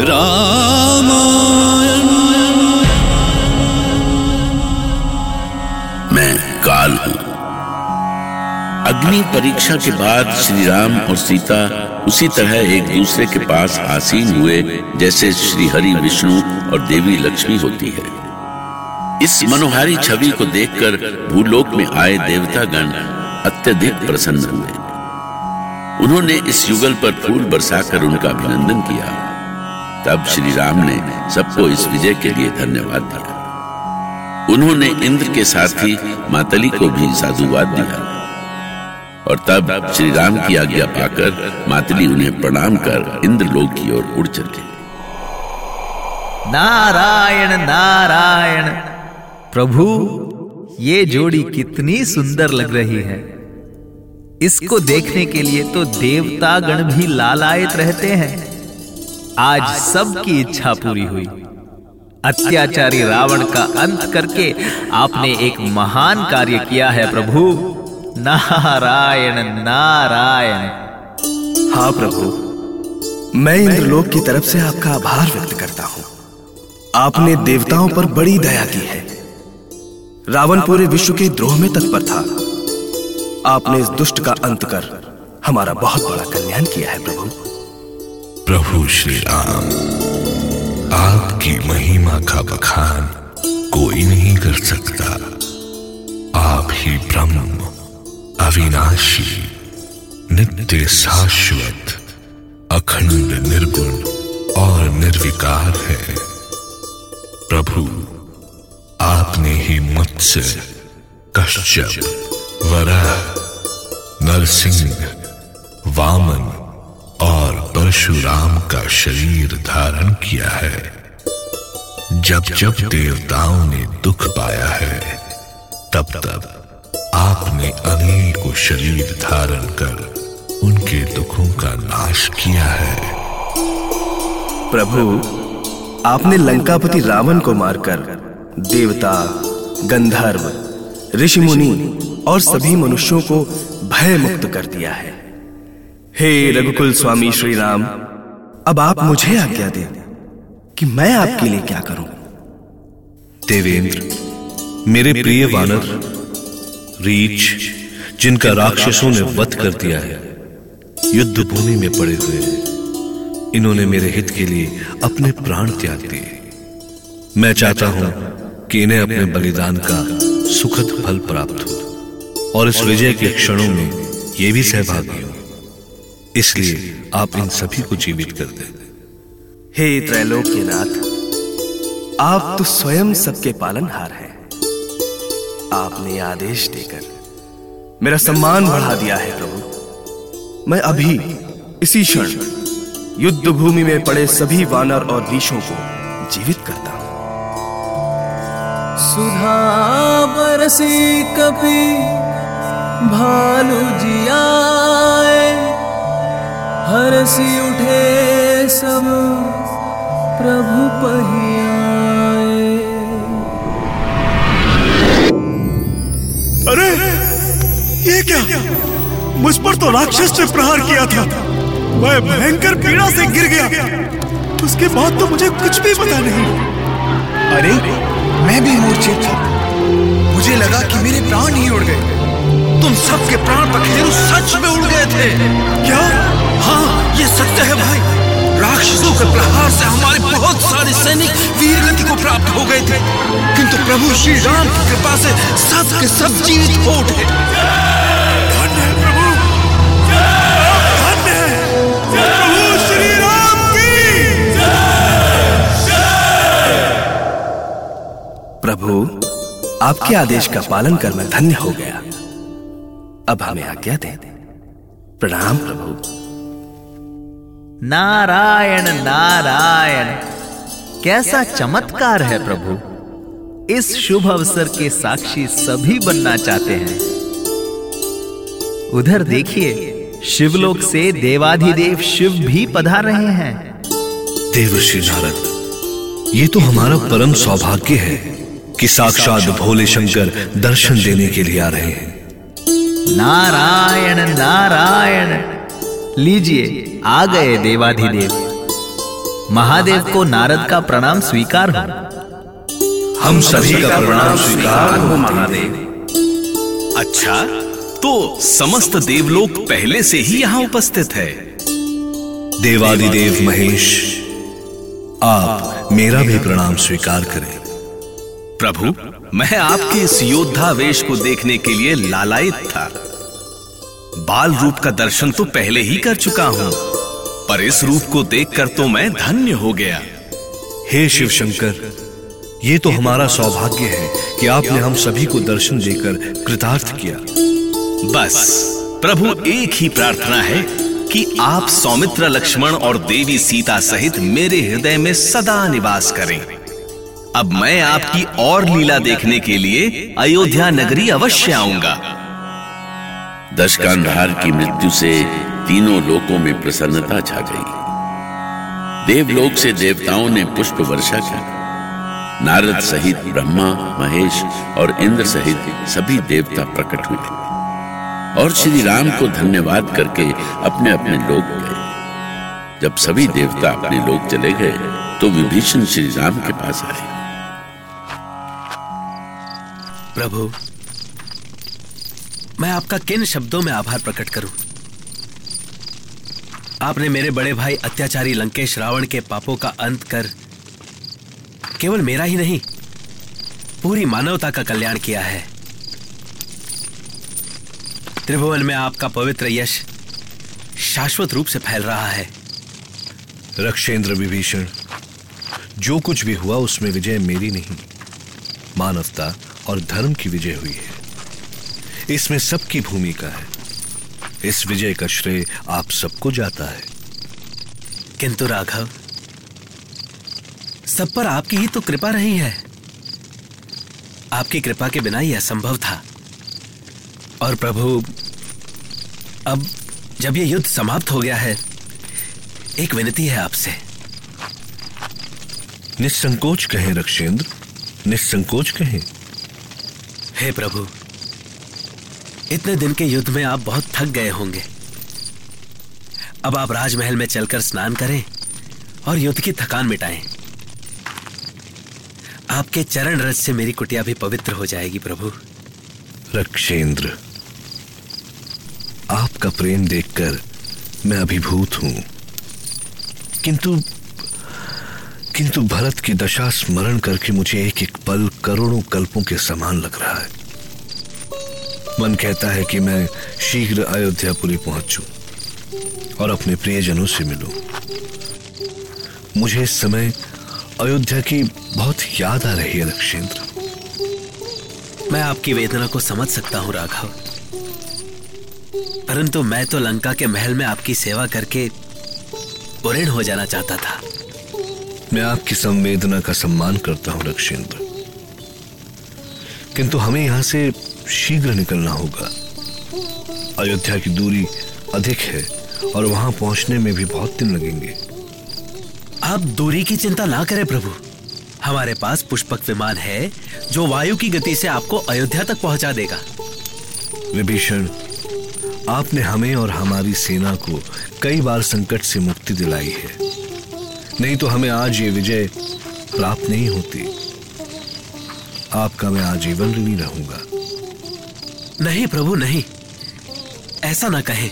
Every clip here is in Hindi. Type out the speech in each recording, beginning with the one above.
रामायण। मैं काल हूँ। अग्नि परीक्षा के बाद श्री राम और सीता उसी तरह एक दूसरे के पास आसीन हुए, जैसे श्री हरि विष्णु और देवी लक्ष्मी होती है। इस मनोहारी छवि को देखकर भूलोक में आए देवतागण अत्यधिक प्रसन्न हुए। उन्होंने इस युगल पर फूल बरसाकर उनका अभिनंदन किया। तब श्री राम ने सबको इस विजय के लिए धन्यवाद दिया। उन्होंने इंद्र के साथ ही मातली को भी साधुवाद दिया। और तब श्री राम की आज्ञा पाकर मातली उन्हें प्रणाम कर इंद्र इंद्रलोक की ओर उड़ चले नारायण नारायण, प्रभु, ये जोड़ी कितनी सुंदर लग रही है। इसको देखने के लिए तो देवता गण भी लालायत रहते हैं। आज सबकी इच्छा पूरी हुई। अत्याचारी रावण का अंत करके आपने एक महान कार्य किया है प्रभु। नारायण नारायण। हाँ प्रभु। मैं इंद्रलोक की तरफ़ से आपका आभार व्यक्त करता हूँ। आपने देवताओं पर बड़ी दया की है। रावण पूरे विश्व के द्रोह में तत्पर था। आपने इस दुष्ट का अंत कर हमारा बहुत बड़ा कल्याण किया है प्रभु। प्रभु श्री राम आपकी महिमा का बखान कोई नहीं कर सकता। आप ही ब्रह्म, अविनाशी, नित्य शाश्वत, अखंड निर्गुण और निर्विकार है। प्रभु, आपने ही मत्स्य, कश्यप वराह नरसिंह, वामन और परशुराम का शरीर धारण किया है। जब जब देवताओं ने दुख पाया है, तब तब आपने अनेकों शरीर धारण कर उनके दुखों का नाश किया है। प्रभु, आपने लंकापति रावण को मारकर देवता, गंधर्व, ऋषि मुनि और सभी मनुष्यों को भय मुक्त कर दिया है। हे रघुकुल स्वामी श्री राम अब आप मुझे आज्ञा दें कि मैं आपके लिए क्या करूँ। देवेंद्र, मेरे प्रिय वानर, रीच, जिनका राक्षसों ने वध कर दिया है युद्ध भूमि में पड़े हुए हैं, इन्होंने मेरे हित के लिए अपने प्राण त्याग दिए। मैं चाहता हूँ कि इन्हें अपने बलिदान का सुखद फल प्राप्त हो, और इस विजय के क्षणों में ये भी सहभागी हो। इसलिए आप इन सभी को जीवित कर दें। हे त्रैलोक के नाथ आप तो स्वयं सबके पालनहार हैं। आपने आदेश देकर मेरा सम्मान बढ़ा दिया है प्रभु। मैं अभी इसी क्षण युद्ध भूमि में पड़े सभी वानर और रीछों को जीवित करता हूँ। सुधा बरसी कपि भालू जियाए हरसी उठे सब प्रभु पहियाए। अरे ये क्या? मुझ पर तो राक्षस ने प्रहार किया था। मैं भयंकर पीड़ा से गिर गया। उसके बाद तो मुझे कुछ भी पता नहीं। अरे मैं भी मूर्छित था। मुझे लगा कि मेरे प्राण ही उड़ गए। तुम सबके प्राण पखेरु सच में उड़ गए थे। क्या? हाँ ये सत्य है भाई। राक्षसों के प्रहार से हमारे बहुत सारे सैनिक वीर गति को प्राप्त हो गए थे। किंतु प्रभु श्री राम की कृपा से सब के सब जीवित हो उठे। प्रभु, आपके आदेश का पालन कर मैं धन्य हो गया। अब हमें आज्ञा दें। प्रणाम प्रभु। नारायण नारायण। कैसा चमत्कार है प्रभु। इस शुभ अवसर के साक्षी सभी बनना चाहते हैं। उधर देखिए शिवलोक से देवाधिदेव शिव भी पधार रहे हैं। देवर्षि नारद ये तो हमारा परम सौभाग्य है कि साक्षात भोले शंकर दर्शन देने के लिए आ रहे हैं। नारायण नारायण। लीजिए, आ गए देवाधिदेव। महादेव को नारद का प्रणाम स्वीकार हो। हम सभी का प्रणाम स्वीकार हो, महादेव। अच्छा तो समस्त देवलोक पहले से ही यहाँ उपस्थित है। देवादिदेव महेश, आप मेरा भी प्रणाम स्वीकार करें। प्रभु, मैं आपके इस योद्धा वेश को देखने के लिए लालायित था। बाल रूप का दर्शन तो पहले ही कर चुका हूँ, पर इस रूप को देखकर तो मैं धन्य हो गया। हे शिव शंकर ये तो हमारा सौभाग्य है कि आपने हम सभी को दर्शन देकर कृतार्थ किया। बस, प्रभु, एक ही प्रार्थना है कि आप सौमित्र, लक्ष्मण और देवी सीता सहित मेरे हृदय में सदा निवास करें। अब मैं आपकी और लीला देखने के लिए अयोध्या नगरी अवश्य आऊँगा। दशकांधार की मृत्यु से तीनों लोकों में प्रसन्नता छा गई। देवलोक से देवताओं ने पुष्प वर्षा की नारद सहित ब्रह्मा, महेश और इंद्र सहित सभी देवता प्रकट हुए। और श्री राम को धन्यवाद करके अपने अपने लोक गए। जब सभी देवता अपने लोक चले गए तो विभीषण श्री राम के पास आए। प्रभु मैं आपका किन शब्दों में आभार प्रकट करूँ? आपने मेरे बड़े भाई अत्याचारी लंकेश रावण के पापों का अंत कर केवल मेरा ही नहीं, पूरी मानवता का कल्याण किया है। त्रिभुवन में आपका पवित्र यश शाश्वत रूप से फैल रहा है। रक्षेंद्र विभीषण, जो कुछ भी हुआ उसमें विजय मेरी नहीं। मानवता और धर्म की विजय हुई है। इसमें सबकी भूमिका है। इस विजय का श्रेय आप सबको जाता है। किंतु राघव सब पर आपकी ही तो कृपा रही है। आपकी कृपा के बिना यह असंभव था। और प्रभु अब जब यह युद्ध समाप्त हो गया है एक विनती है आपसे। निसंकोच कहें रक्षेंद्र निसंकोच कहें। हे प्रभु इतने दिन के युद्ध में आप बहुत थक गए होंगे। अब आप राजमहल में चलकर स्नान करें और युद्ध की थकान मिटाएँ। आपके चरण रज से मेरी कुटिया भी पवित्र हो जाएगी, प्रभु। रक्षेंद्र, आपका प्रेम देखकर मैं अभिभूत हूँ। किंतु किंतु भरत की दशा स्मरण करके मुझे एक एक पल करोड़ों कल्पों के समान लग रहा है। मन कहता है कि मैं शीघ्र अयोध्यापुरी पहुंचूं और अपने प्रियजनों से मिलूं। मुझे इस समय अयोध्या की बहुत याद आ रही है रक्षेंद्र। मैं आपकी वेदना को समझ सकता हूँ राघव। परंतु मैं तो लंका के महल में आपकी सेवा करके उऋण हो जाना चाहता था। मैं आपकी संवेदना का सम्मान करता हूँ रक्षेंद्र। किंतु हमें यहाँ से शीघ्र निकलना होगा। अयोध्या की दूरी अधिक है और वहाँ पहुँचने में भी बहुत दिन लगेंगे। आप दूरी की चिंता ना करें प्रभु। हमारे पास पुष्पक विमान है जो वायु की गति से आपको अयोध्या तक पहुँचा देगा। विभीषण आपने हमें और हमारी सेना को कई बार संकट से मुक्ति दिलाई है। नहीं तो हमें आज ये विजय प्राप्त नहीं होती। आपका मैं आजीवन ऋणी रहूँगा। नहीं प्रभु, नहीं। ऐसा ना कहें।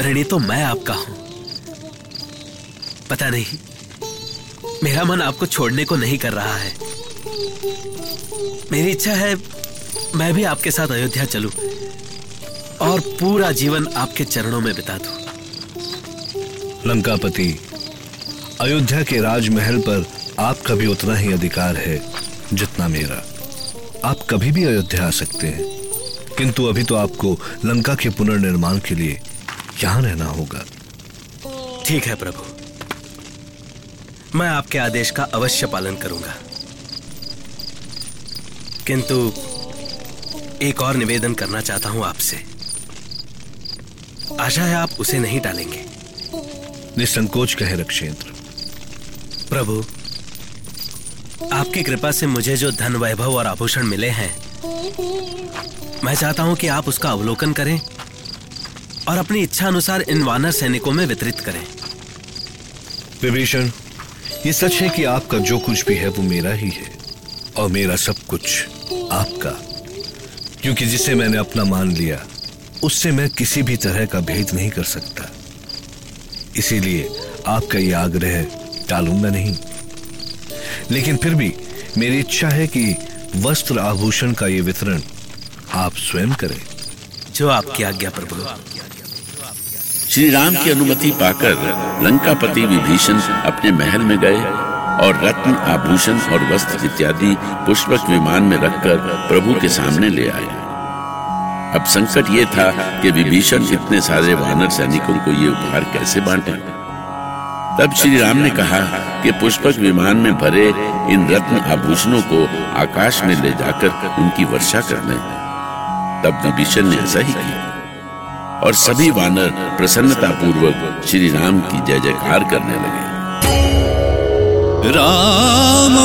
ऋणी तो मैं आपका हूँ। पता नहीं, मेरा मन आपको छोड़ने को नहीं कर रहा है। मेरी इच्छा है, मैं भी आपके साथ अयोध्या चलूँ और पूरा जीवन आपके चरणों में बिता दूँ। लंकापति, अयोध्या के राजमहल पर आपका भी उतना ही अधिकार है जितना मेरा। आप कभी भी अयोध्या आ सकते हैं। किंतु अभी तो आपको लंका के पुनर्निर्माण के लिए यहाँ रहना होगा। ठीक है प्रभु। मैं आपके आदेश का अवश्य पालन करूँगा। किंतु एक और निवेदन करना चाहता हूँ आपसे। आशा है आप उसे नहीं टालेंगे। निसंकोच कहे रक्षेंद्र प्रभु आपकी कृपा से मुझे जो धन वैभव और आभूषण मिले हैं, मैं चाहता हूँ कि आप उसका अवलोकन करें और अपनी इच्छा अनुसार इन वानर सैनिकों में वितरित करें। विभीषण, ये सच है कि आपका जो कुछ भी है वो मेरा ही है और मेरा सब कुछ आपका। क्योंकि जिसे मैंने अपना मान लिया, उससे मैं किसी भी तरह का भेद नहीं कर सकता। इसीलिए आपका ये आग्रह टालूँगा नहीं। लेकिन फिर भी मेरी इच्छा है कि वस्त्र आभूषण का ये वितरण आप स्वयं करें। जो आपकी आज्ञा प्रभु श्री राम की अनुमति पाकर लंकापति विभीषण अपने महल में गए और रत्न आभूषण और वस्त्र इत्यादि पुष्पक विमान में रखकर प्रभु के सामने ले आए। अब संकट ये था कि विभीषण इतने सारे वानर सैनिकों को ये उपहार कैसे बांटे? तब श्री राम ने कहा कि पुष्पक विमान में भरे इन रत्न आभूषणों को आकाश में ले जाकर उनकी वर्षा करने तब विभीषण ने ऐसा ही किया और सभी वानर प्रसन्नता पूर्वक श्री राम की जय जयकार करने लगे। राम